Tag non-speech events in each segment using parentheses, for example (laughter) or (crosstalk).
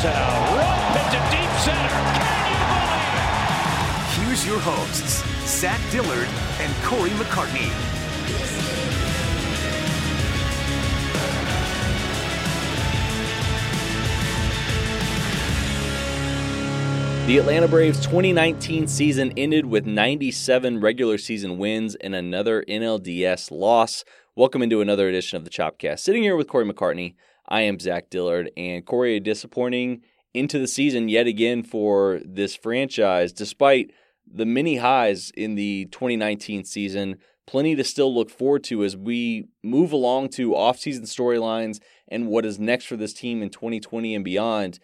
Drives it out. Right pitch deep center. Can you believe it? Here's your hosts, Zach Dillard and Cory McCartney. The Atlanta Braves 2019 season ended with 97 regular season wins and another NLDS loss. Welcome into another edition of the Chopcast. Sitting here with Cory McCartney, I am Zach Dillard, and Cory, a disappointing into the season yet again for this franchise, despite the many highs in the 2019 season. Plenty to still look forward to as we move along to offseason storylines and what is next for this team in 2020 and beyond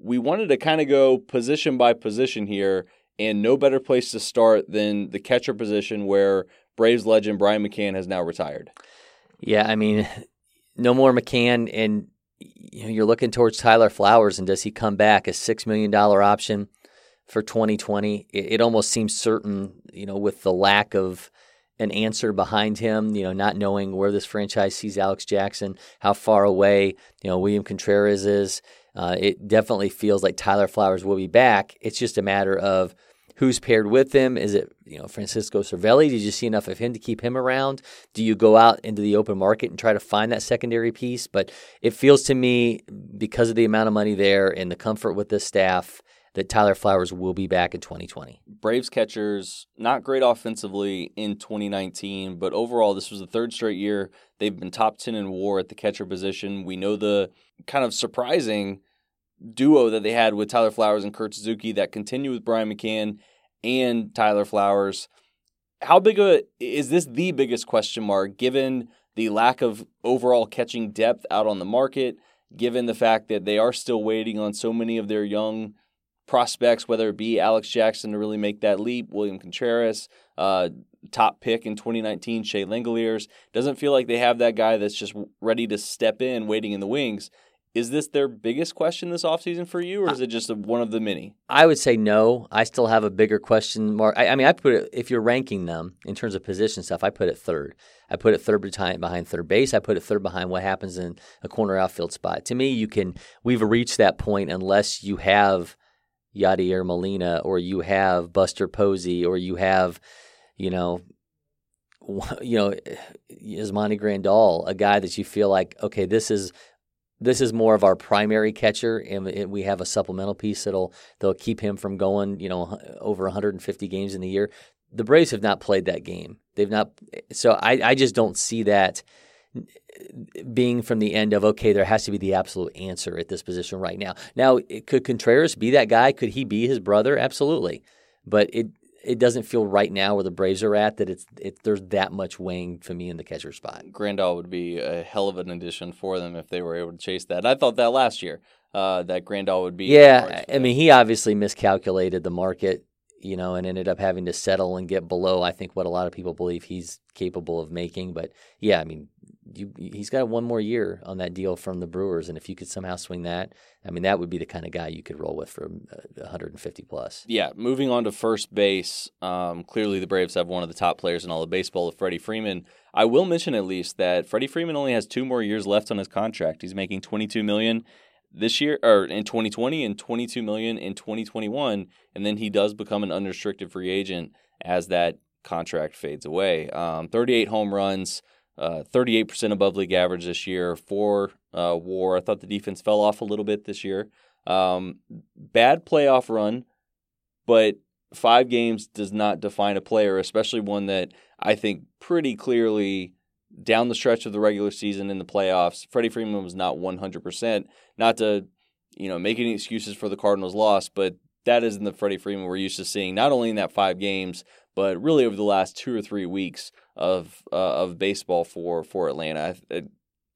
we wanted to kind of go position by position here, and no better place to start than the catcher position where Braves legend Brian McCann has now retired. Yeah, I mean, no more McCann, and you know, you're looking towards Tyler Flowers, and does he come back a six million dollar option for 2020? It, it almost seems certain, you know, with the lack of an answer behind him, you know, not knowing where this franchise sees Alex Jackson, how far away, you know, William Contreras is. Uh, it definitely feels like Tyler Flowers will be back. It's just a matter of who's paired with him. Is it you know Francisco Cervelli? Did you see enough of him to keep him around? Do you go out into the open market and try to find that secondary piece? But it feels to me because of the amount of money there and the comfort with the staff that Tyler Flowers will be back in 2020. Braves catchers, not great offensively in 2019, but overall, this was the third straight year they've been top 10 in war at the catcher position. We know the kind of surprising duo that they had with Tyler Flowers and Kurt Suzuki that continued with Brian McCann and Tyler Flowers. How big a is this the biggest question mark given the lack of overall catching depth out on the market, given the fact that they are still waiting on so many of their young prospects, whether it be Alex Jackson to really make that leap, William Contreras, uh, top pick in 2019, Shea Langeliers. Doesn't feel like they have that guy that's just ready to step in, waiting in the wings. Is this their biggest question this offseason for you, or is it just a, one of the many? I would say no. I still have a bigger question mark. I, I, mean, I put it, if you're ranking them in terms of position stuff, I put it third. I put it third behind, behind third base. I put it third behind what happens in a corner outfield spot. To me, you can, we've reached that point unless you have Yadier Molina or you have Buster Posey or you have, you know, (laughs) you know, eh, Yasmani Grandal, a guy that you feel like, okay, this is this is more of our primary catcher, and we have a supplemental piece that'll that'll keep him from going, you know, over 150 games in the year. The Braves have not played that game. They've not, so I, I just don't see that being from the end of okay, there has to be the absolute answer at this position right now. Now, could Contreras be that guy? Could he be his brother? Absolutely, but it it doesn't feel right now where the Braves are at that it's it, there's that much weighing for me in the catcher spot. Grandal would be a hell of an addition for them if they were able to chase that. I thought that last year uh, that Grandal would be. Yeah, I mean he obviously miscalculated the market, you know, and ended up having to settle and get below. I think what a lot of people believe he's capable of making. But yeah, I mean you, he's got one more year on that deal from the Brewers, and if you could somehow swing that, I mean, that would be the kind of guy you could roll with for 150 uh, plus. Yeah, moving on to first base. Um, clearly, the Braves have one of the top players in all of baseball, Freddie Freeman. I will mention at least that Freddie Freeman only has two more years left on his contract. He's making 22 million this year or in 2020 and 22 million in 2021, and then he does become an unrestricted free agent as that contract fades away. Um, 38 home runs. Uh, 38% above league average this year for uh, WAR. I thought the defense fell off a little bit this year. Um, bad playoff run, but five games does not define a player, especially one that I think pretty clearly down the stretch of the regular season in the playoffs, Freddie Freeman was not 100%. Not to, you know, make any excuses for the Cardinals' loss, but that isn't the Freddie Freeman we're used to seeing, not only in that five games, but really over the last two or three weeks of uh, of baseball for for Atlanta. I,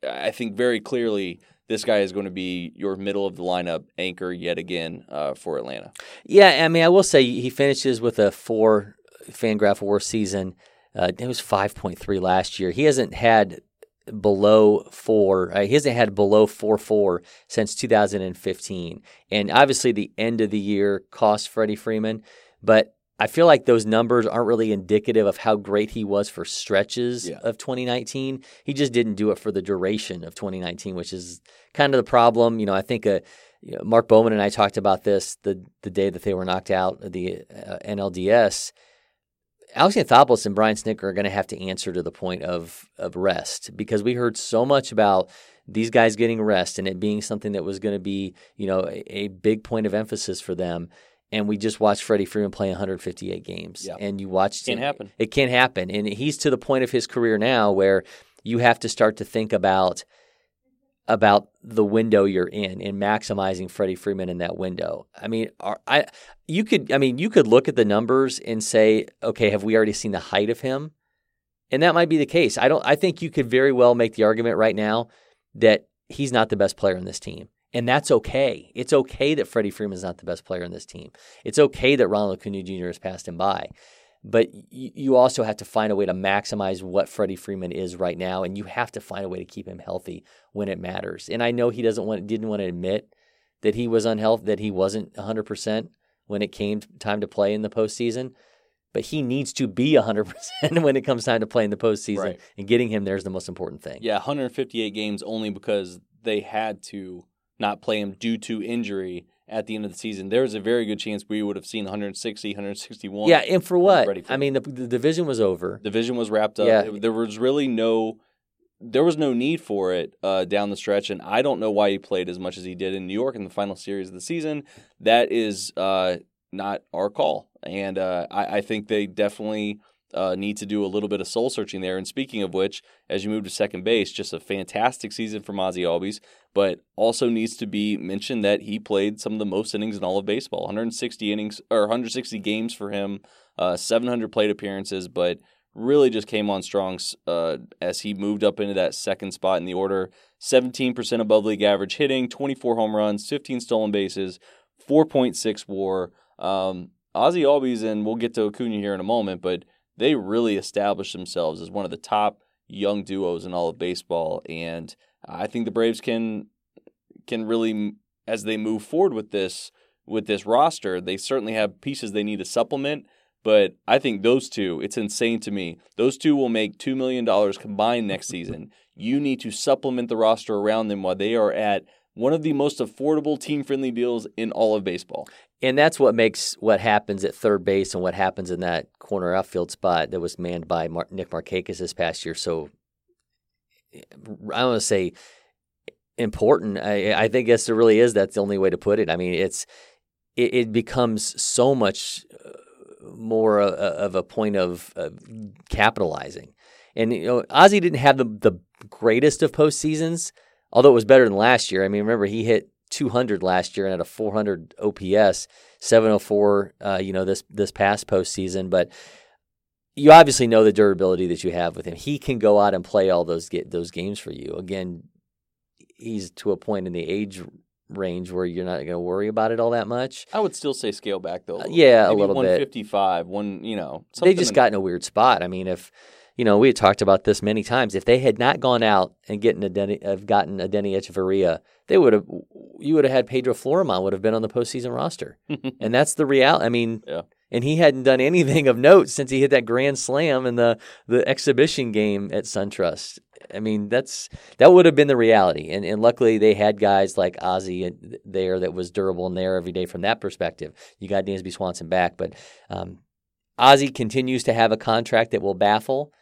I, think very clearly this guy is going to be your middle of the lineup anchor yet again uh, for Atlanta. Yeah, I mean, I will say he finishes with a four Fangraph WAR season. Uh, it was five point three last year. He hasn't had below four. Uh, he hasn't had below four four since 2015, and obviously the end of the year cost Freddie Freeman, but I feel like those numbers aren't really indicative of how great he was for stretches yeah. of 2019. He just didn't do it for the duration of 2019, which is kind of the problem. You know, I think a you know, Mark Bowman and I talked about this the the day that they were knocked out of the uh, NLDS. Alex Anthopoulos and Brian Snitker are going to have to answer to the point of of rest because we heard so much about these guys getting rest and it being something that was going to be you know a, a, big point of emphasis for them. And we just watched Freddie Freeman play 158 games, Yeah. and you watched Can't him- happen. It can't happen, and he's to the point of his career now where you have to start to think about about the window you're in and maximizing Freddie Freeman in that window. I mean, are, I you could I mean you could look at the numbers and say, okay, have we already seen the height of him? And that might be the case. I don't I think you could very well make the argument right now that he's not the best player in this team. And that's okay. It's okay that Freddie Freeman is not the best player in this team. It's okay that Ronald Acuna Jr. has passed him by. But you, also have to find a way to maximize what Freddie Freeman is right now, and you have to find a way to keep him healthy when it matters. And I know he doesn't want, didn't want to admit that he was unhealthy, that he wasn't 100 percent when it came time to play in the postseason. But he needs to be 100 percent (laughs) when it comes time to play in the postseason, Right. and getting him there is the most important thing. Yeah, 158 games only because they had to not play him due to injury at the end of the season. There was a very good chance we would have seen 160, 161. Yeah, and for what? Freddie I mean, the, the division was over. division was wrapped up. Yeah. There was really no there was no need for it uh, down the stretch, and I don't know why he played as much as he did in New York in the final series of the season. That is uh, not our call, and uh, I, I think they definitely uh, need to do a little bit of soul searching there. And speaking of which, as you move to second base, just a fantastic season from Ozzy Albies, but also needs to be mentioned that he played some of the most innings in all of baseball 160 innings or 160 games for him, uh, 700 plate appearances, but really just came on strong uh, as he moved up into that second spot in the order. 17% above league average hitting, 24 home runs, 15 stolen bases, 4.6 WAR. Um, Ozzy Albies, and we'll get to Acuna here in a moment, but they really established themselves as one of the top young duos in all of baseball, and I think the Braves can can really, as they move forward with this with this roster, they certainly have pieces they need to supplement. But I think those two, it's insane to me. Those two will make $2 million combined next season. You need to supplement the roster around them while they are at one of the most affordable team friendly deals in all of baseball. And that's what makes what happens at third base and what happens in that corner outfield spot that was manned by Mar- Nick Markakis this past year so, I want to say important. I, I think yes, it really is. That's the only way to put it. I mean, it's it, it becomes so much uh, more uh, of a point of, of capitalizing. And you know, Ozzy didn't have the the greatest of postseasons, although it was better than last year. I mean, remember he hit 200 last year and had a 400 OPS, 704. Uh, you know this this past postseason, but you obviously know the durability that you have with him. He can go out and play all those get those games for you. Again, he's to a point in the age range where you're not going to worry about it all that much. I would still say scale back though. Uh, yeah, a Maybe little bit. 155, one, you know. they just in- got in a weird spot. I mean, if you know, we had talked about this many times. If they had not gone out and getting Adeiny, have gotten Adeiny Hechavarria, they would have. You would have had Pedro Florimon would have been on the postseason roster, (laughs) and that's the reality. I mean, Yeah. and he hadn't done anything of note since he hit that grand slam in the the exhibition game at SunTrust. I mean, that's that would have been the reality, and and luckily they had guys like Ozzy there that was durable and there every day from that perspective. You got Dansby Swanson back, but um, Ozzy continues to have a contract that will baffle,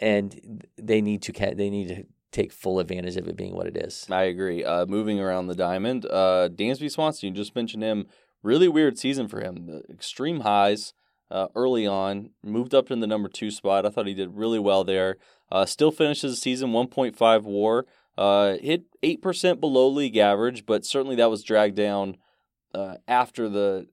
and they need to they need to take full advantage of it being what it is. I agree. Uh, moving around the diamond, uh, Dansby Swanson, you just mentioned him. Really weird season for him. The extreme highs uh, early on, moved up in the number two spot. I thought he did really well there. Uh, still finishes the season 1.5 WAR. Uh, hit eight percent below league average, but certainly that was dragged down uh, after the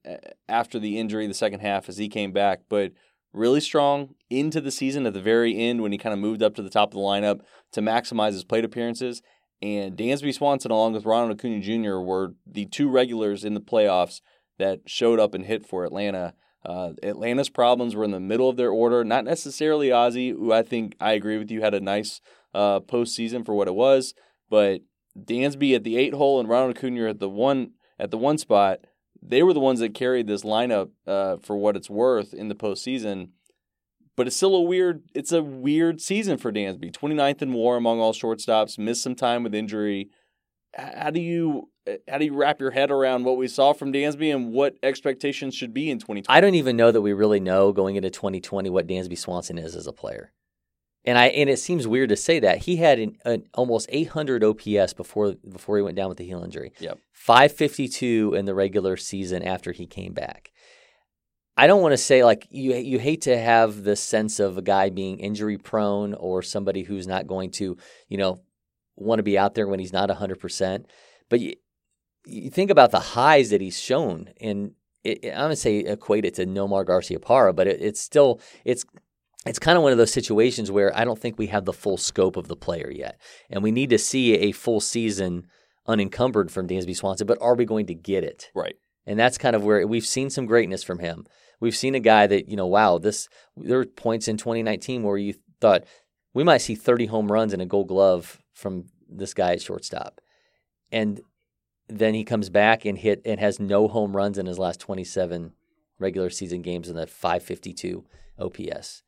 after the injury, the second half as he came back. But really strong into the season at the very end when he kind of moved up to the top of the lineup to maximize his plate appearances. And Dansby Swanson, along with Ronald Acuna Jr., were the two regulars in the playoffs that showed up and hit for Atlanta. Uh, Atlanta's problems were in the middle of their order, not necessarily Ozzy, who I think I agree with you had a nice uh, postseason for what it was, but Dansby at the eight hole and Ronald Acuna at the one at the one spot. They were the ones that carried this lineup uh, for what it's worth in the postseason. But it's still a weird. It's a weird season for Dansby. 29th in WAR among all shortstops. Missed some time with injury. How do you how do you wrap your head around what we saw from Dansby and what expectations should be in 2020? I don't even know that we really know going into 2020 what Dansby Swanson is as a player. And I and it seems weird to say that he had an, an almost 800 OPS before before he went down with the heel injury. Yep. 552 in the regular season after he came back. I don't want to say like you you hate to have the sense of a guy being injury prone or somebody who's not going to, you know, want to be out there when he's not 100%. But you, you think about the highs that he's shown and it, I'm going to say equate it to Nomar Garcia Garciaparra, but it, it's still it's it's kind of one of those situations where I don't think we have the full scope of the player yet. And we need to see a full season unencumbered from Dansby Swanson, but are we going to get it? Right. And that's kind of where we've seen some greatness from him. We've seen a guy that, you know, wow, this there were points in 2019 where you thought we might see 30 home runs and a gold glove from this guy at shortstop. And then he comes back and hit and has no home runs in his last 27 regular season games in the 552 OPS.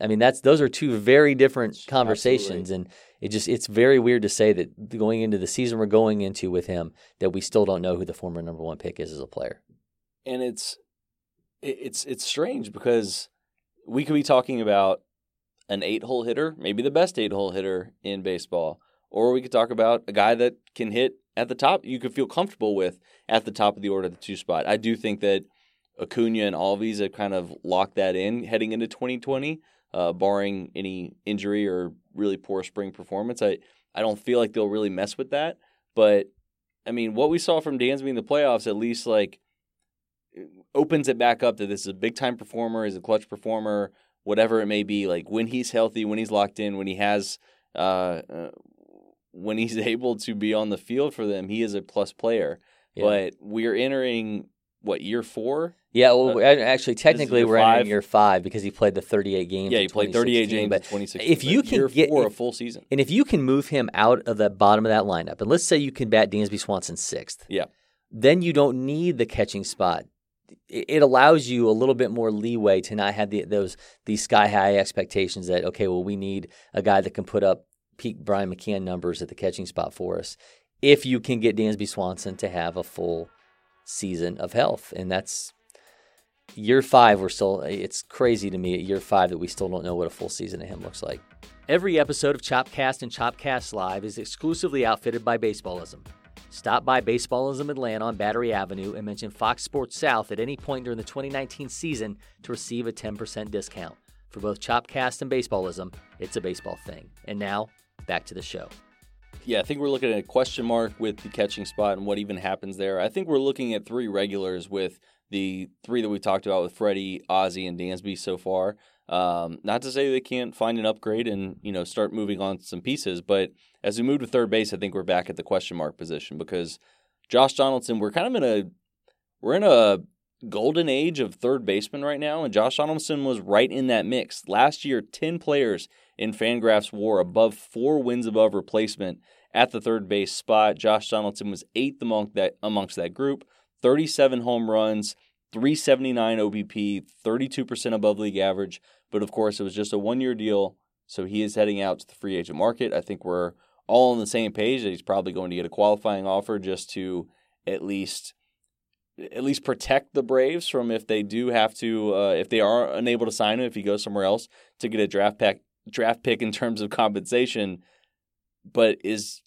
I mean, that's those are two very different conversations, Absolutely. and it just it's very weird to say that going into the season we're going into with him that we still don't know who the former number one pick is as a player. and it's it's it's strange because we could be talking about an eight hole hitter, maybe the best eight hole hitter in baseball, or we could talk about a guy that can hit at the top. You could feel comfortable with at the top of the order, the two spot. I do think that Acuna and Albies have kind of locked that in heading into 2020, uh, barring any injury or really poor spring performance. I I don't feel like they'll really mess with that, but I mean, what we saw from Dansby in the playoffs, at least like opens it back up that this is a big time performer, is a clutch performer, whatever it may be. Like when he's healthy, when he's locked in, when he has, uh, uh, when he's (laughs) able to be on the field for them, he is a plus player. Yeah. But we're entering what year four? Yeah, well, Uh, actually, technically, we're five? entering year five because he played the 38 games. yeah, in he played 38 2016, games in But 2016. if you can year get- four, a full season, and if you can move him out of the bottom of that lineup, and let's say you can bat Dansby Swanson sixth, Yeah. then you don't need the catching spot. It it allows you a little bit more leeway to not have the, those these sky high expectations that okay, well, we need a guy that can put up peak Brian McCann numbers at the catching spot for us. If you can get Dansby Swanson to have a full season of health, and that's year five. We're still. It's crazy to me at year five that we still don't know what a full season of him looks like. Every episode of Chopcast and Chopcast Live is exclusively outfitted by Baseballism. Stop by Baseballism Atlanta on Battery Avenue and mention Fox Sports South at any point during the 2019 season to receive a 10% discount. For both Chopcast and Baseballism, it's a baseball thing. And now, back to the show. Yeah, I think we're looking at a question mark with the catching spot and what even happens there. I think we're looking at three regulars with the three that we talked about with Freddie, Ozzy, and Dansby so far. Um, not to say they can't find an upgrade and you know start moving on some pieces, but as we move to third base, I think we're back at the question mark position because Josh Donaldson, we're kind of in a we're in a golden age of third baseman right now, and Josh Donaldson was right in that mix. Last year, 10 players in Fangraphs war above four wins above replacement at the third base spot. Josh Donaldson was eighth among that amongst that group, 37 home runs, 379 OBP, 32% above league average. But of course, it was just a one year deal, so he is heading out to the free agent market. I think we're all on the same page that he's probably going to get a qualifying offer just to at least at least protect the Braves from if they do have to uh, if they are unable to sign him if he goes somewhere else to get a draft pick draft pick in terms of compensation. But is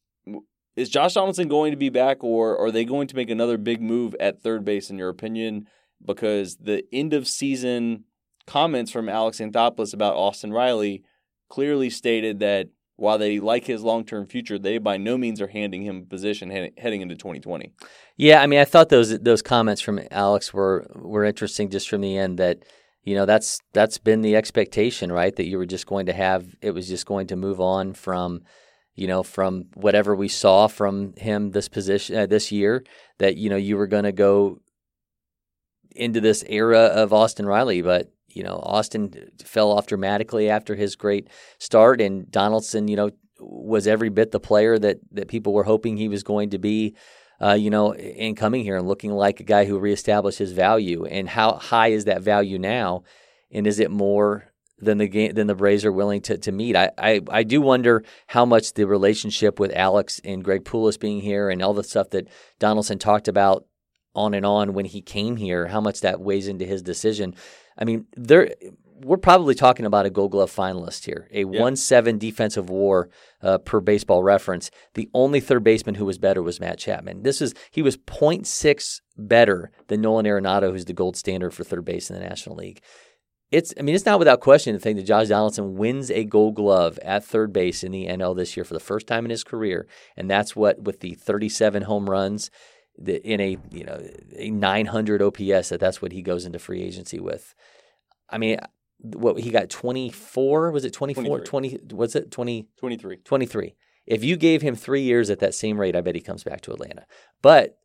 is Josh Donaldson going to be back, or are they going to make another big move at third base? In your opinion, because the end of season comments from Alex Anthopoulos about Austin Riley clearly stated that while they like his long term future, they by no means are handing him a position heading, into 2020. Yeah, I mean, I thought those those comments from Alex were were interesting just from the end that you know that's that's been the expectation, right? That you were just going to have it was just going to move on from you know from whatever we saw from him this position uh, this year that you know you were going to go into this era of Austin Riley, but you know Austin fell off dramatically after his great start, and Donaldson, you know, was every bit the player that that people were hoping he was going to be uh, you know, in coming here and looking like a guy who reestablished his value. And how high is that value now? And is it more than the game than the Braves are willing to, to meet. I, I, I do wonder how much the relationship with Alex Anthopoulos being here and all the stuff that Donaldson talked about on and on when he came here, how much that weighs into his decision. I mean, there we're probably talking about a Gold Glove finalist here, a one seven defensive WAR uh, per Baseball Reference. The only third baseman who was better was Matt Chapman. This is he was 0.6 better than Nolan Arenado, who's the gold standard for third base in the National League. It's I mean it's not without question to think that Josh Donaldson wins a Gold Glove at third base in the NL this year for the first time in his career, and that's what with the 37 home runs the, in a you know a 900 OPS that that's what he goes into free agency with. I mean, what he got 24 was it 24 20 was it 20 23 23 if you gave him 3 years at that same rate I bet he comes back to Atlanta. But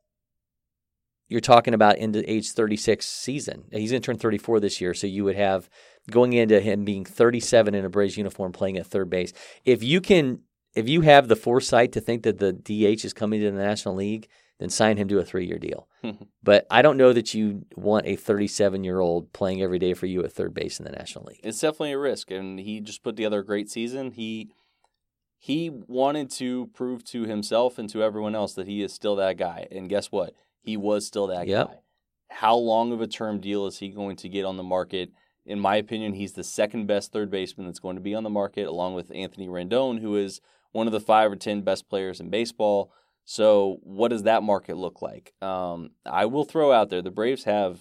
you're talking about into age 36 season he's going to turn 34 this year so you would have going into him being 37 in a Braves uniform playing at third base if you can if you have the foresight to think that the DH is coming to the National League then sign him to a three year deal. (laughs) but I don't know that you want a 37 year old playing every day for you at third base in the National League. It's definitely a risk, and he just put together a great season. He he wanted to prove to himself and to everyone else that he is still that guy. And guess what? He was still that yep. guy. How long of a term deal is he going to get on the market? In my opinion, he's the second best third baseman that's going to be on the market, along with Anthony Rendon, who is one of the five or ten best players in baseball. So, what does that market look like? Um, I will throw out there the Braves have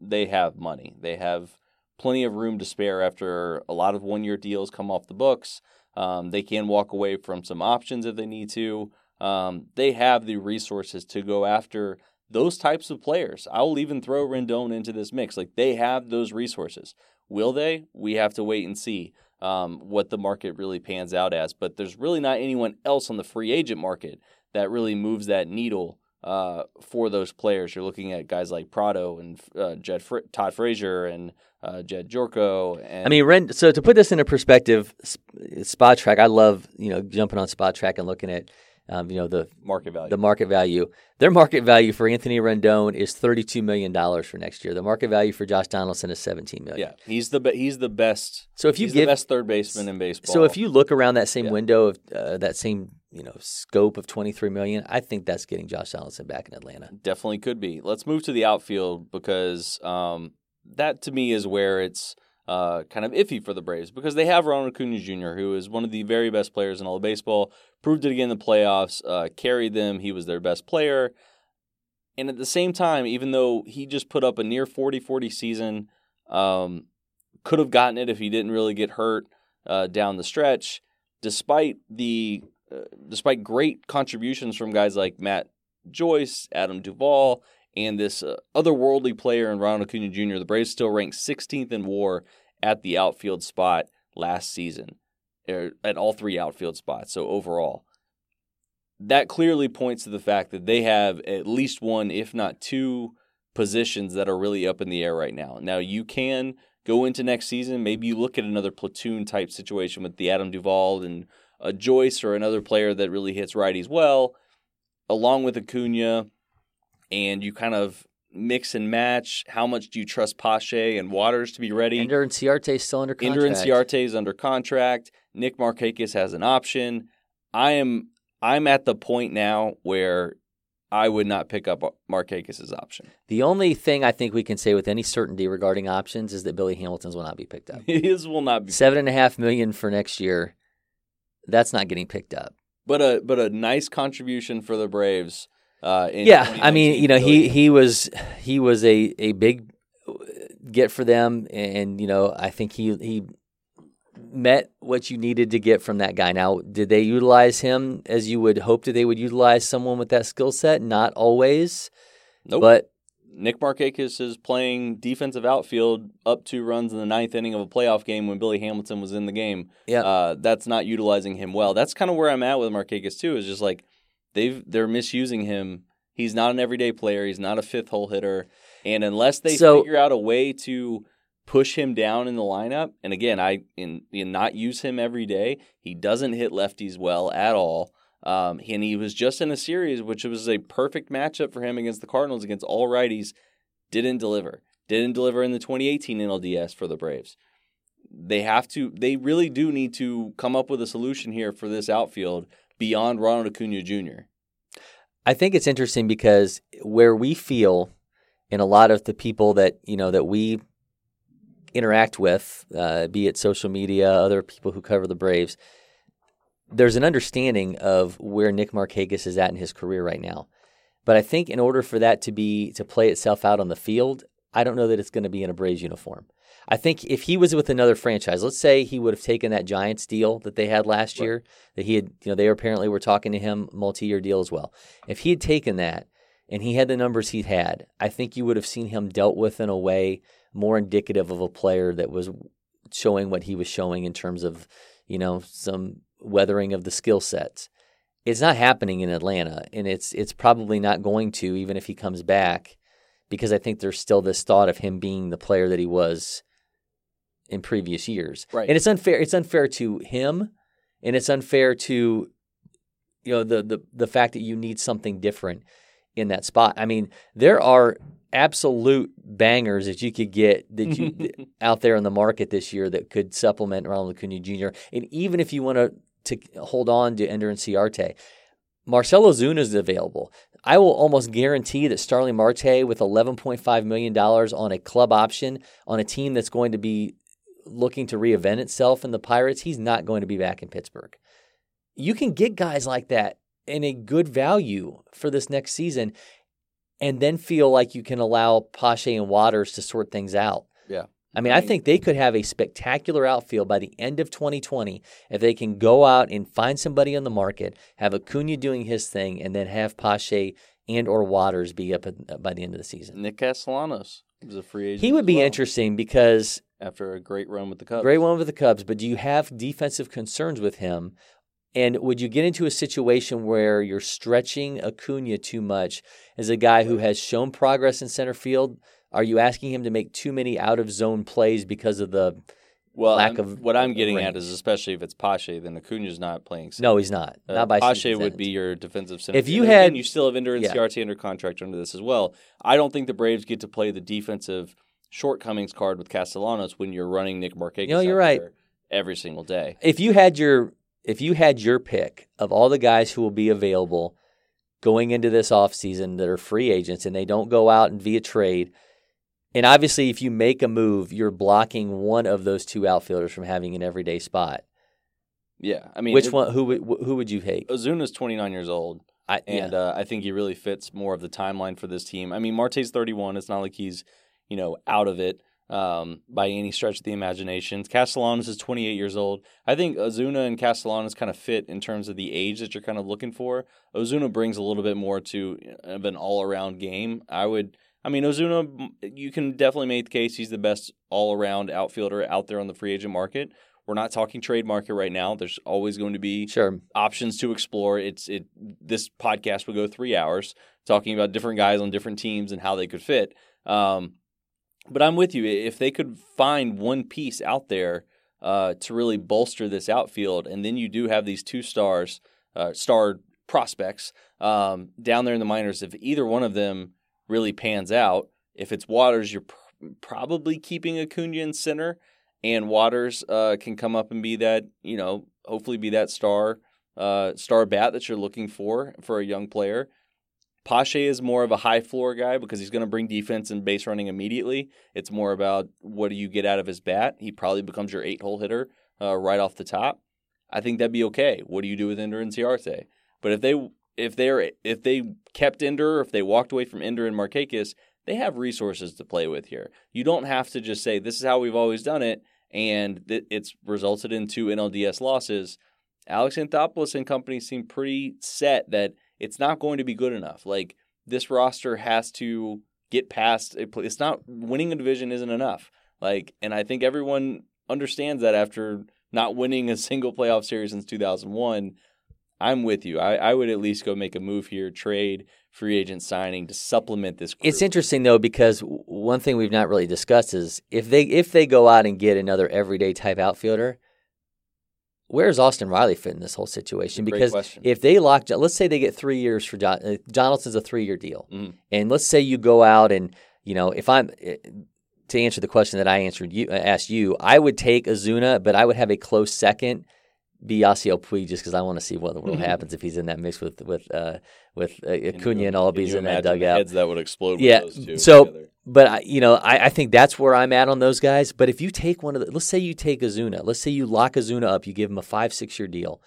they have money. They have plenty of room to spare after a lot of one year deals come off the books. Um, they can walk away from some options if they need to. Um, they have the resources to go after those types of players. I'll even throw Rendon into this mix. Like they have those resources. Will they? We have to wait and see um, what the market really pans out as. But there's really not anyone else on the free agent market that really moves that needle uh, for those players. You're looking at guys like Prado and uh, Jed Fr- Todd Frazier and uh, Jedd Gyorko. And I mean, Ren- so to put this into perspective, Spotrac. I love you know jumping on Spotrac and looking at um, you know the market value. The market value. Their market value for Anthony Rendon is thirty-two million dollars for next year. The market value for Josh Donaldson is seventeen million. Yeah, he's the be- he's the best. So if you give, the best third baseman in baseball. So if you look around that same yeah. window of uh, that same you know scope of twenty-three million, I think that's getting Josh Donaldson back in Atlanta. Definitely could be. Let's move to the outfield because um, that to me is where it's uh, kind of iffy for the Braves because they have Ronald Acuna Jr., who is one of the very best players in all of baseball, proved it again in the playoffs, uh, carried them. He was their best player. And at the same time, even though he just put up a near 40 40 season, um, could have gotten it if he didn't really get hurt uh, down the stretch, despite the uh, despite great contributions from guys like Matt Joyce, Adam Duvall, and this uh, otherworldly player in Ronald Acuna Jr., the Braves still ranked 16th in WAR at the outfield spot last season, er, at all three outfield spots. So overall, that clearly points to the fact that they have at least one, if not two, positions that are really up in the air right now. Now you can go into next season. Maybe you look at another platoon type situation with the Adam Duvall and a Joyce or another player that really hits righties well, along with Acuna and you kind of mix and match. How much do you trust Pache and Waters to be ready? Ender Inciarte is still under contract. Ender Inciarte is under contract. Nick Markakis has an option. I am I'm at the point now where I would not pick up Markakis' option. The only thing I think we can say with any certainty regarding options is that Billy Hamilton's will not be picked up. (laughs) His will not be. Seven and a half million for next year. That's not getting picked up. But a but a nice contribution for the Braves uh, yeah, I mean, you know, he he was he was a a big get for them, and you know, I think he he met what you needed to get from that guy. Now, did they utilize him as you would hope that they would utilize someone with that skill set? Not always. Nope. But Nick Markakis is playing defensive outfield up two runs in the ninth inning of a playoff game when Billy Hamilton was in the game. Yeah, uh, that's not utilizing him well. That's kind of where I'm at with Markakis too. Is just like they've they're misusing him. He's not an everyday player. He's not a fifth hole hitter. And unless they so, figure out a way to push him down in the lineup, and again, I in, in not use him every day. He doesn't hit lefties well at all. Um, and he was just in a series which was a perfect matchup for him against the Cardinals against all righties. Didn't deliver. Didn't deliver in the 2018 NLDS for the Braves. they have to. They really do need to come up with a solution here for this outfield beyond Ronald Acuna Jr. I think it's interesting because where we feel, and a lot of the people that you know that we interact with, uh, be it social media, other people who cover the Braves, there's an understanding of where Nick Markakis is at in his career right now. But I think in order for that to be to play itself out on the field, I don't know that it's going to be in a Braves uniform. I think if he was with another franchise, let's say he would have taken that Giants deal that they had last right. year, that he had, you know, they apparently were talking to him multi-year deal as well. If he had taken that and he had the numbers he had, I think you would have seen him dealt with in a way more indicative of a player that was showing what he was showing in terms of, you know, some weathering of the skill sets. It's not happening in Atlanta, and it's it's probably not going to even if he comes back, because I think there's still this thought of him being the player that he was in previous years. Right. And it's unfair. It's unfair to him, and it's unfair to you know the the the fact that you need something different in that spot. I mean, there are absolute bangers that you could get that you (laughs) out there in the market this year that could supplement Ronald Acuna Jr. And even if you want to to hold on to Ender Inciarte, Marcell Ozuna is available. I will almost guarantee that Starling Marte with $11.5 million on a club option on a team that's going to be looking to reinvent itself in the Pirates, he's not going to be back in Pittsburgh. You can get guys like that in a good value for this next season and then feel like you can allow Pache and Waters to sort things out. Yeah. I mean, I think they could have a spectacular outfield by the end of 2020 if they can go out and find somebody on the market, have Acuna doing his thing, and then have Pache and or Waters be up at, by the end of the season. Nick Castellanos is a free agent. He would be well. interesting because after a great run with the Cubs. Great run with the Cubs, but do you have defensive concerns with him? And would you get into a situation where you're stretching Acuna too much as a guy who has shown progress in center field? Are you asking him to make too many out of zone plays because of the well, lack I'm, of what I'm getting range? at is especially if it's Pache, then Acuna's not playing. Center. No, he's not. Uh, not by Pache would be your defensive center. If you had- and you still have Ender and yeah. Ciarte under contract under this as well. I don't think the Braves get to play the defensive shortcomings card with Castellanos when you're running Nick Markakis. No, you're right. every single day. if you had your if you had your pick of all the guys who will be available going into this offseason that are free agents and they don't go out and via trade and obviously if you make a move you're blocking one of those two outfielders from having an everyday spot Yeah, I mean, which it- one who would who would you take Ozuna's 29 years old. I, and yeah. uh, I think he really fits more of the timeline for this team. I mean, Marte's 31. It's not like he's, you know, out of it um, by any stretch of the imagination. Castellanos is 28 years old. I think Ozuna and Castellanos kind of fit in terms of the age that you're kind of looking for. Ozuna brings a little bit more to uh, of an all around game. I would. I mean, Ozuna, you can definitely make the case he's the best all around outfielder out there on the free agent market. We're not talking trade market right now. There's always going to be sure options to explore. It's it. This podcast will go three hours talking about different guys on different teams and how they could fit. Um, but I'm with you. If they could find one piece out there uh, to really bolster this outfield, and then you do have these two stars, uh, star prospects um, down there in the minors. If either one of them really pans out, if it's Waters, you're pr- probably keeping Acuna in center and Waters uh, can come up and be that, you know, hopefully be that star uh, star bat that you're looking for for a young player. Pache is more of a high floor guy because he's going to bring defense and base running immediately. It's more about what do you get out of his bat. He probably becomes your eight hole hitter uh, right off the top. I think that'd be okay. What do you do with Ender Inciarte? But if they if they're if they kept Ender, if they walked away from Ender and Markakis, they have resources to play with here. You don't have to just say this is how we've always done it, and th- it's resulted in two NLDS losses. Alex Anthopoulos and company seem pretty set that it's not going to be good enough. Like this roster has to get past. It's not winning a division isn't enough. Like, and I think everyone understands that after not winning a (laughs) single playoff series since 2001. I'm with you. I, I would at least go make a move here, trade, free agent signing to supplement this. Group. It's interesting though because one thing we've not really discussed is if they if they go out and get another everyday type outfielder, where's Austin Riley fit in this whole situation? Because question. if they lock, let's say they get three years for John, uh, Donaldson's a three year deal, Mhm. and let's say you go out and you know if I'm. eh, to answer the question that I answered you uh, asked you, I would take Ozuna, but I would have a close second be Yasiel Puig just because I want to see what the world happens if he's in that mix with with uh, with uh, Acuna and all Can he's in that dugout. Heads that would explode. Yeah. With those two So, together? But I, you know, I, I think that's where I'm at on those guys. But if you take one of the, let's say you take Ozuna, let's say you lock Ozuna up, you give him a five six year deal.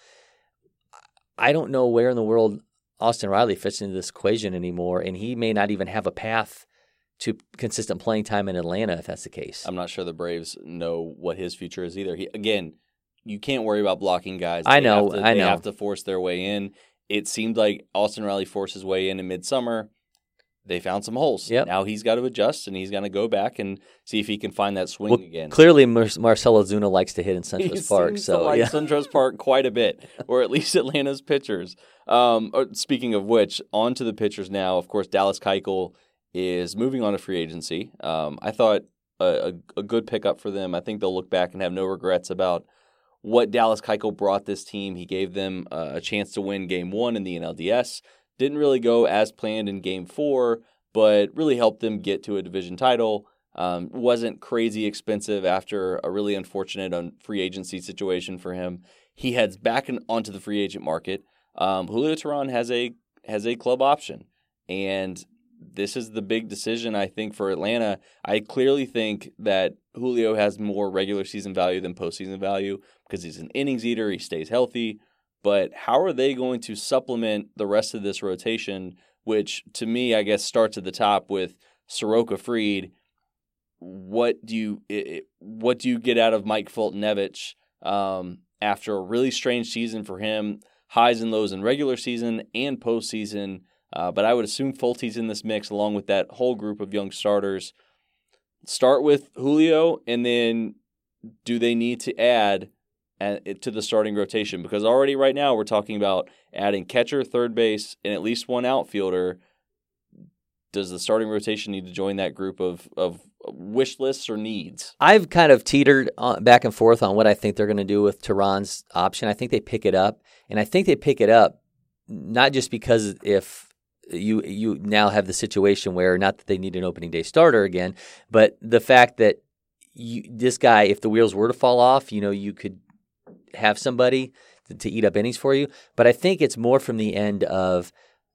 I don't know where in the world Austin Riley fits into this equation anymore, and he may not even have a path to consistent playing time in Atlanta if that's the case. I'm not sure the Braves know what his future is either. He again, you can't worry about blocking guys. I know, have to, I they know. have to force their way in. It seemed like Austin Riley forced his way in in midsummer. They found some holes. Yep. Now he's got to adjust and he's going to go back and see if he can find that swing well, again. clearly Mar- Marcell Ozuna likes to hit in (laughs) SunTrust Park, so like yeah. SunTrust Park quite a bit, or at least (laughs) Atlanta's pitchers. Um, speaking of which, on to the pitchers now. Of course, Dallas Keuchel is moving on to free agency. Um, I thought a, a, a good pickup for them. I think they'll look back and have no regrets about what Dallas Keuchel brought this team. He gave them uh, a chance to win Game One in the NLDS. Didn't really go as planned in Game Four, but really helped them get to a division title. Um, wasn't crazy expensive after a really unfortunate un- free agency situation for him. He heads back onto the free agent market. Um, Julio Teheran has a has a club option, and this is the big decision I think for Atlanta. I clearly think that Julio has more regular season value than postseason value because he's an innings eater. He stays healthy. But how are they going to supplement the rest of this rotation, which to me, I guess, starts at the top with Soroka Fried? What do you i- i- what do you get out of Mike Foltynewicz um, after a really strange season for him? Highs and lows in regular season and postseason. Uh, but I would assume Fult's in this mix along with that whole group of young starters. Start with Julio, and then do they need to add at, to the starting rotation? Because already right now we're talking about adding catcher, third base, and at least one outfielder. Does the starting rotation need to join that group of, of wish lists or needs? I've kind of teetered back and forth on what I think they're going to do with Teheran's option. I think they pick it up, and I think they pick it up not just because if you you now have the situation where not that they need an opening day starter again, but the fact that you, this guy, if the wheels were to fall off, you know, you could have somebody to, eat up innings for you. But I think it's more from the end of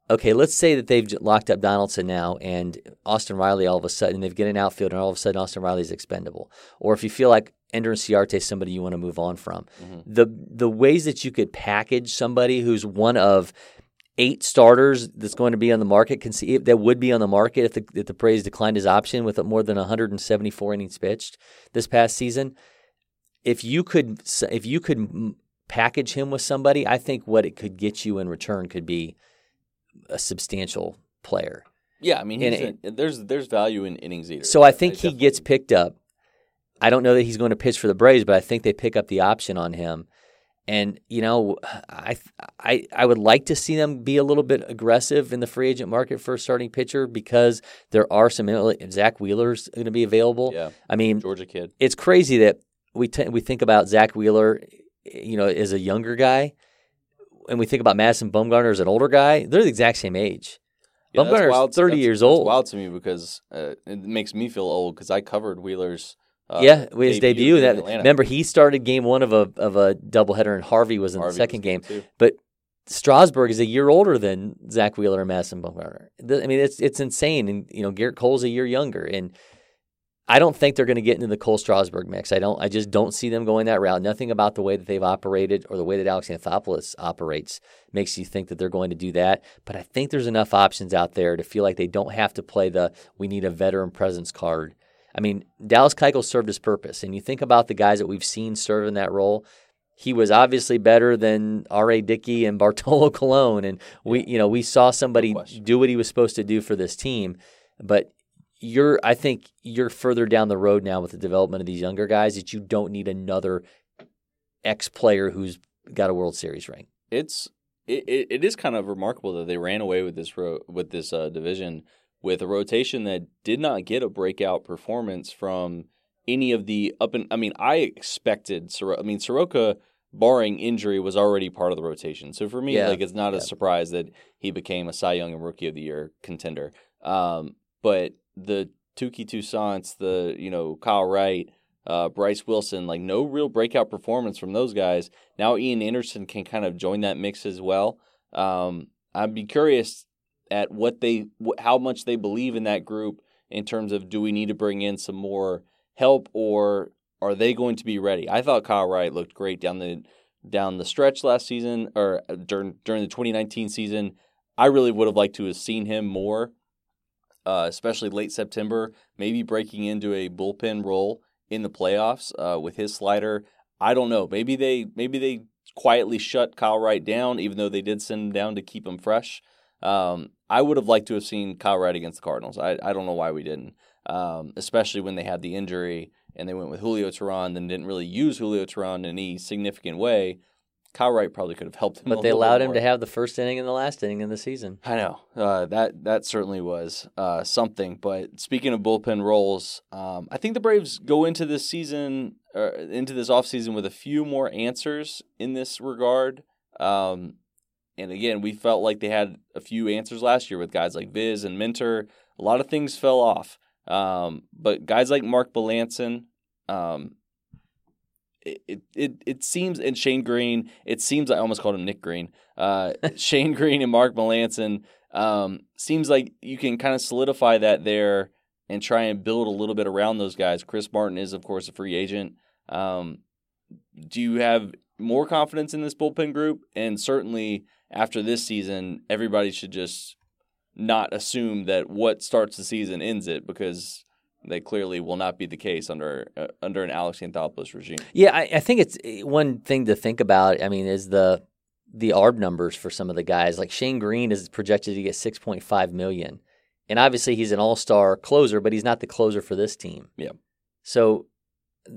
okay, let's say that they've locked up Donaldson now and Austin Riley all of a sudden, they've get an outfield and all of a sudden Austin Riley's expendable. Or if you feel like Ender Inciarte is somebody you want to move on from. Mm-hmm. The the ways that you could package somebody who's one of eight starters that's going to be on the market can see that would be on the market if the if the Braves declined his option with more than 174 innings pitched this past season. If you could if you could package him with somebody, I think what it could get you in return could be a substantial player. Yeah, I mean, And a- there's there's value in innings eaters. So I think he definitely- gets picked up. I don't know that he's going to pitch for the Braves, but I think they pick up the option on him. And you know, I I I would like to see them be a little bit aggressive in the free agent market for a starting pitcher because there are some Zack Wheeler's going to be available. Yeah, I mean, Georgia kid. it's crazy that we t- we think about Zack Wheeler, you know, as a younger guy, and we think about Madison Bumgarner as an older guy. They're the exact same age. Yeah, Bumgarner's 30 that's- years old. wild to me because uh, it makes me feel old because I covered Wheeler's. Uh, yeah, with his debut. in That remember he started game one of a of a doubleheader, and Harvey was in Harvey the second game. too. But Strasburg is a year older than Zack Wheeler and Madison Bumgarner. I mean, it's it's insane, and you know Gerrit Cole's a year younger, and I don't think they're going to get into the Cole Strasburg mix. I don't. I just don't see them going that route. Nothing about the way that they've operated or the way that Alex Anthopoulos operates makes you think that they're going to do that. But I think there's enough options out there to feel like they don't have to play the "we need a veteran presence" card. I mean, Dallas Keuchel served his purpose, and you think about the guys that we've seen serve in that role. He was obviously better than R.A. Dickey and (laughs) Bartolo Colon, and we, you know, we saw somebody do what he was supposed to do for this team. But you're, I think, you're further down the road now with the development of these younger guys that you don't need another ex player who's got a World Series ring. it's it, it, is kind of remarkable that they ran away with this ro- with this uh, division with a rotation that did not get a breakout performance from any of the up and I mean I expected Sor- I mean Soroka barring injury was already part of the rotation so for me Yeah, like it's not yeah. a surprise that he became a Cy Young and Rookie of the Year contender um, but the Touki Toussaint's, the you know Kyle Wright, uh, Bryce Wilson, like no real breakout performance from those guys. Now Ian Anderson can kind of join that mix as well. Um, I'd be curious at what they, how much they believe in that group in terms of do we need to bring in some more help or are they going to be ready? I thought Kyle Wright looked great down the down the stretch last season or uh, during during the 2019 season. I really would have liked to have seen him more, uh, especially late September, maybe breaking into a bullpen role in the playoffs uh, with his slider. I don't know. Maybe they maybe they quietly shut Kyle Wright down, even though they did send him down to keep him fresh. Um, I would have liked to have seen Kyle Wright against the Cardinals. I, I don't know why we didn't, um, especially when they had the injury and they went with Julio Teheran, then didn't really use Julio Teheran in any significant way. Kyle Wright probably could have helped him. But they allowed him more. to have the first inning and the last inning in the season. I know uh, that that certainly was uh, something. But speaking of bullpen roles, um, I think the Braves go into this season, uh, into this offseason with a few more answers in this regard. Um, and again, we felt like they had a few answers last year with guys like Viz and Minter. A lot of things fell off, um, but guys like Mark Melancon, um, it, it, it seems and Shane Greene, it seems I almost called him Nick Green. Uh, (laughs) Shane Greene and Mark Melancon um, seems like you can kind of solidify that there and try and build a little bit around those guys. Chris Martin is of course a free agent. Um, do you have more confidence in this bullpen group? And certainly after this season, everybody should just not assume that what starts the season ends it because they clearly will not be the case under uh, under an Alex Anthopoulos regime. Yeah, I, I think it's eh, one thing to think about. I mean, is the the ARB numbers for some of the guys. Like Shane Greene is projected to get six point five million, and obviously he's an all star closer, but he's not the closer for this team. Yeah. So,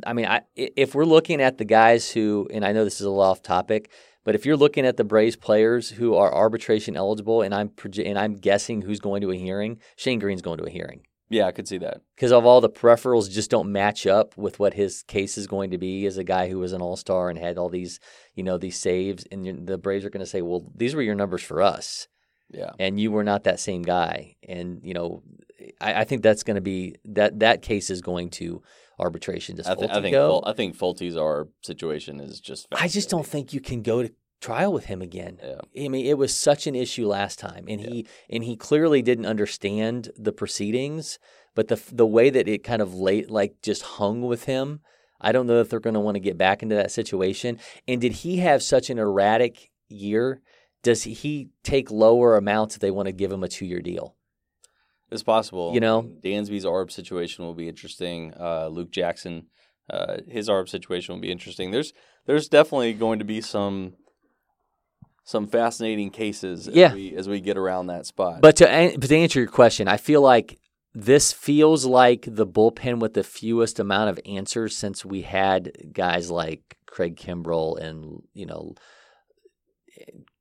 I mean, I, i- if we're looking at the guys who, and I know this is a little off topic, but if you're looking at the Braves players who are arbitration eligible, and I'm proje- and I'm guessing who's going to a hearing, Shane Greene's going to a hearing Yeah, I could see that. because of all the peripherals just don't match up with what his case is going to be as a guy who was an all-star and had all these you know these saves and the braves are going to say well these were your numbers for us Yeah. and you were not that same guy and you know i, I think that's going to be that that case is going to arbitration does I, th- I think go I think Folty's our situation is just. i just don't think you can go to trial with him again Yeah. I mean, it was such an issue last time, and he and he clearly didn't understand the proceedings. But the the way that it kind of late, like just hung with him, I don't know if they're going to want to get back into that situation. And did he have such an erratic year? Does he take lower amounts if they want to give him a two year deal? It's possible. You know? Dansby's ARB situation will be interesting. Uh, Luke Jackson, uh, his ARB situation will be interesting. There's there's definitely going to be some some fascinating cases as Yeah. we as we get around that spot. But to an- but to answer your question, I feel like this feels like the bullpen with the fewest amount of answers since we had guys like Craig Kimbrel and you know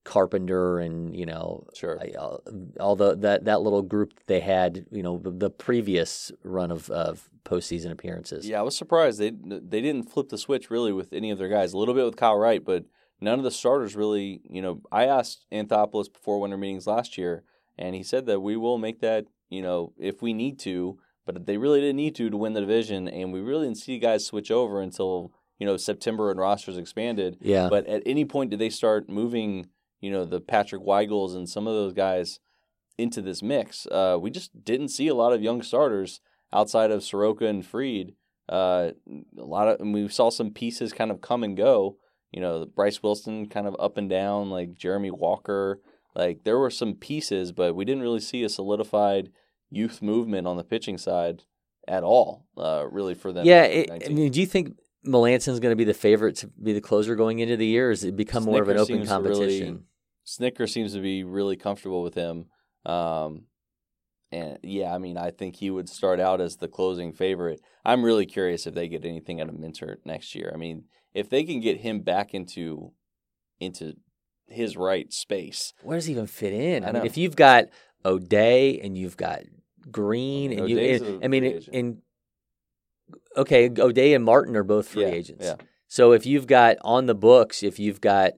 Carpenter and you know Sure. All, uh, all the that that little group they had you know the, the previous run of of postseason appearances. yeah, I was surprised they they didn't flip the switch really with any of their guys. A little bit with Kyle Wright, but none of the starters really. You know, I asked Anthopoulos before winter meetings last year, and he said that we will make that. You know, if we need to, but they really didn't need to to win the division, and we really didn't see guys switch over until you know September and rosters expanded. Yeah. But at any point did they start moving, you know, the Patrick Weigels and some of those guys into this mix? Uh, we just didn't see a lot of young starters outside of Soroka and Fried. Uh, a lot of, and we saw some pieces kind of come and go. You know, Bryse Wilson kind of up and down, like Jeremy Walker. Like there were some pieces, but we didn't really see a solidified youth movement on the pitching side at all. Uh, really for them. yeah. It, I mean, do you think Melancon's going to be the favorite to be the closer going into the year? Or has it become more of an Snitker open to really- competition? Snitker seems to be really comfortable with him. Um, and yeah, I mean, I think he would start out as the closing favorite. I'm really curious if they get anything out of Minter next year. I mean, if they can get him back into into his right space, Where does he even fit in? I, I mean, if you've got O'Day and you've got Greene and you, O'Day's and, a I mean, and, and okay, O'Day and Martin are both free Yeah, agents. yeah. So if you've got on the books, if you've got,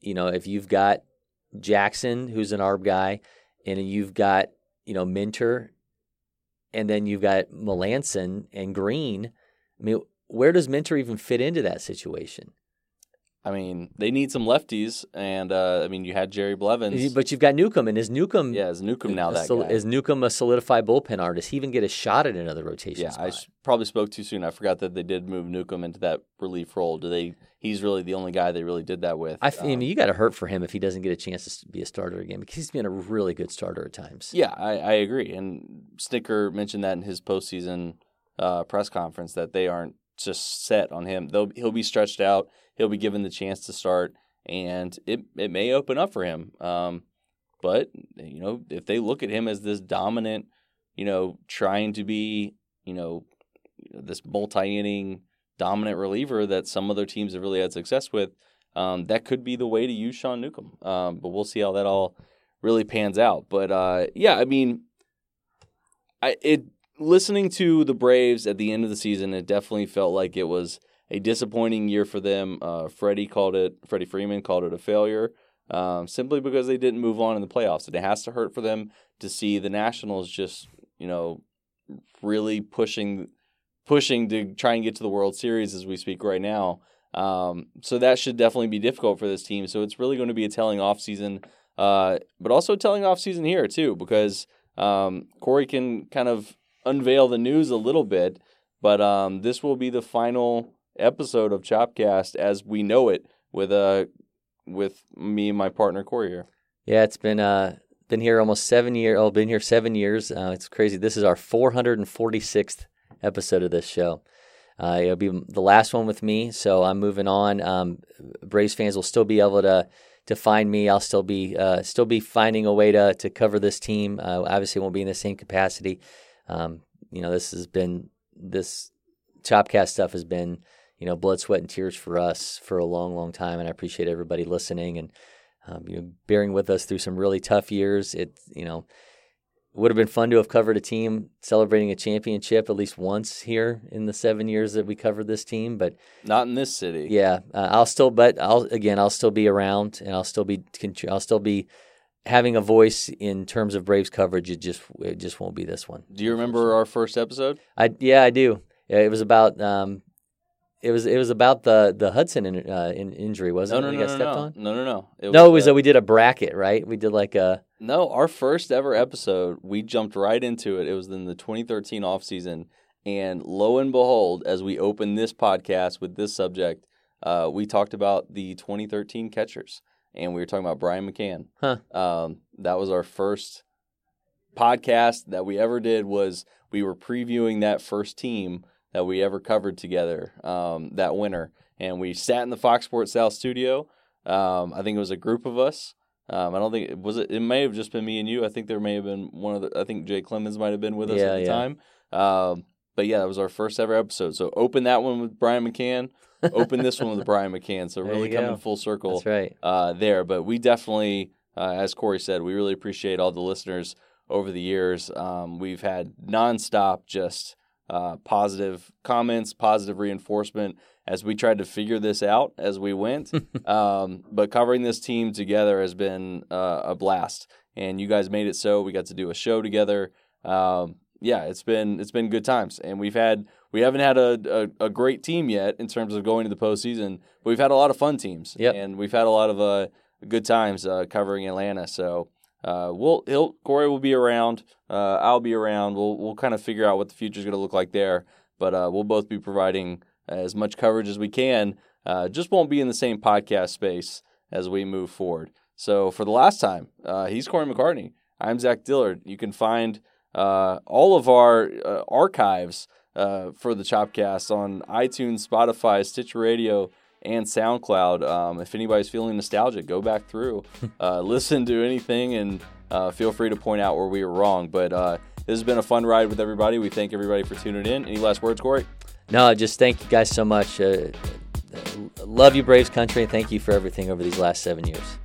you know, if you've got Jackson, who's an ARB guy, and you've got, you know, Minter, and then you've got Melancon and Greene. I mean, where does Minter even fit into that situation? I mean, they need some lefties, and uh, I mean, you had Jerry Blevins. But you've got Newcomb, and is Newcomb yeah, is Newcomb now that sol- guy? is Newcomb a solidified bullpen artist? Does he even get a shot at another rotation yeah, spot? I probably spoke too soon. I forgot that they did move Newcomb into that relief role. Do they? He's really the only guy they really did that with. I, f- I Um, mean, you got to hurt for him if he doesn't get a chance to be a starter again because he's been a really good starter at times. Yeah, I, I agree. And Snitker mentioned that in his postseason uh, press conference that they aren't just set on him. They'll he'll be stretched out. He'll be given the chance to start, and it it may open up for him. Um, but you know, if they look at him as this dominant, you know, trying to be, you know, this multi-inning dominant reliever that some other teams have really had success with, um, that could be the way to use Sean Newcomb. Um, but we'll see how that all really pans out. But uh, yeah, I mean, I it listening to the Braves at the end of the season, it definitely felt like it was a disappointing year for them. Uh, Freddie called it, Freddie Freeman called it a failure, um, simply because they didn't move on in the playoffs, and it has to hurt for them to see the Nationals just you know really pushing pushing to try and get to the World Series as we speak right now. Um, so that should definitely be difficult for this team. So it's really going to be a telling offseason, uh, but also a telling offseason here too, because um, Cory can kind of unveil the news a little bit. But um, this will be the final episode of Chopcast as we know it with uh with me and my partner Cory here. Yeah, it's been uh been here almost seven years. Oh, been here seven years. Uh, it's crazy. This is our 446th episode of this show. Uh, it'll be the last one with me, so I'm moving on. Um, Braves fans will still be able to to find me. I'll still be uh, still be finding a way to to cover this team. Uh, obviously, won't be in the same capacity. Um, you know, this has been this Chopcast stuff has been you know blood, sweat, and tears for us for a long, long time, and I appreciate everybody listening and um, you know bearing with us through some really tough years. It you know would have been fun to have covered a team celebrating a championship at least once here in the seven years that we covered this team. But Not in this city. yeah, uh, I'll still, but I'll again, I'll still be around, and I'll still be, I'll still be having a voice in terms of Braves coverage. It just, it just won't be this one. Do you remember our first episode? I yeah, I do. It was about, um, it was it was about the the Hudson in, uh, in injury, wasn't no, it? no, He got no, no, on. no, no, no. It No, it was uh, that we did a bracket, right? We did like a No, our first ever episode, we jumped right into it. It was in the 2013 off season, And lo and behold, as we opened this podcast with this subject, uh, we talked about the 2013 catchers. And we were talking about Brian McCann. Huh. Um, that was our first podcast that we ever did was we were previewing that first team that we ever covered together um, that winter. And we sat in the Fox Sports South studio. Um, I think it was a group of us. Um, I don't think it was it. It may have just been me and you. I think there may have been one of the. I think Jay Clemens might have been with us Yeah, at the yeah. time. Um, but yeah, that was our first ever episode. So open that one with Brian McCann. Open this one with (laughs) Brian McCann. So really you go. coming full circle that's right. uh, there. But we definitely, uh, as Cory said, we really appreciate all the listeners over the years. Um, we've had nonstop just uh, positive comments, positive reinforcement as we tried to figure this out as we went. (laughs) um, but covering this team together has been uh, a blast, and you guys made it so. We got to do a show together. Um, yeah, it's been it's been good times, and we've had we haven't had a, a, a great team yet in terms of going to the postseason, but we've had a lot of fun teams, Yep. and we've had a lot of uh, good times uh, covering Atlanta. So uh, we'll he'll Cory will be around, uh, I'll be around. We'll we'll kind of figure out what the future is going to look like there, but uh, we'll both be providing as much coverage as we can. Uh, just won't be in the same podcast space as we move forward. So for the last time, uh, he's Cory McCartney. I'm Zach Dillard. You can find uh, all of our uh, archives uh, for the Chopcast on iTunes, Spotify, Stitcher Radio, and SoundCloud. Um, if anybody's feeling nostalgic, go back through, (laughs) uh, listen to anything, and uh, feel free to point out where we were wrong. But uh, this has been a fun ride with everybody. We thank everybody for tuning in. Any last words, Cory? No, just thank you guys so much. Uh, uh, love you, Braves country, and thank you for everything over these last seven years.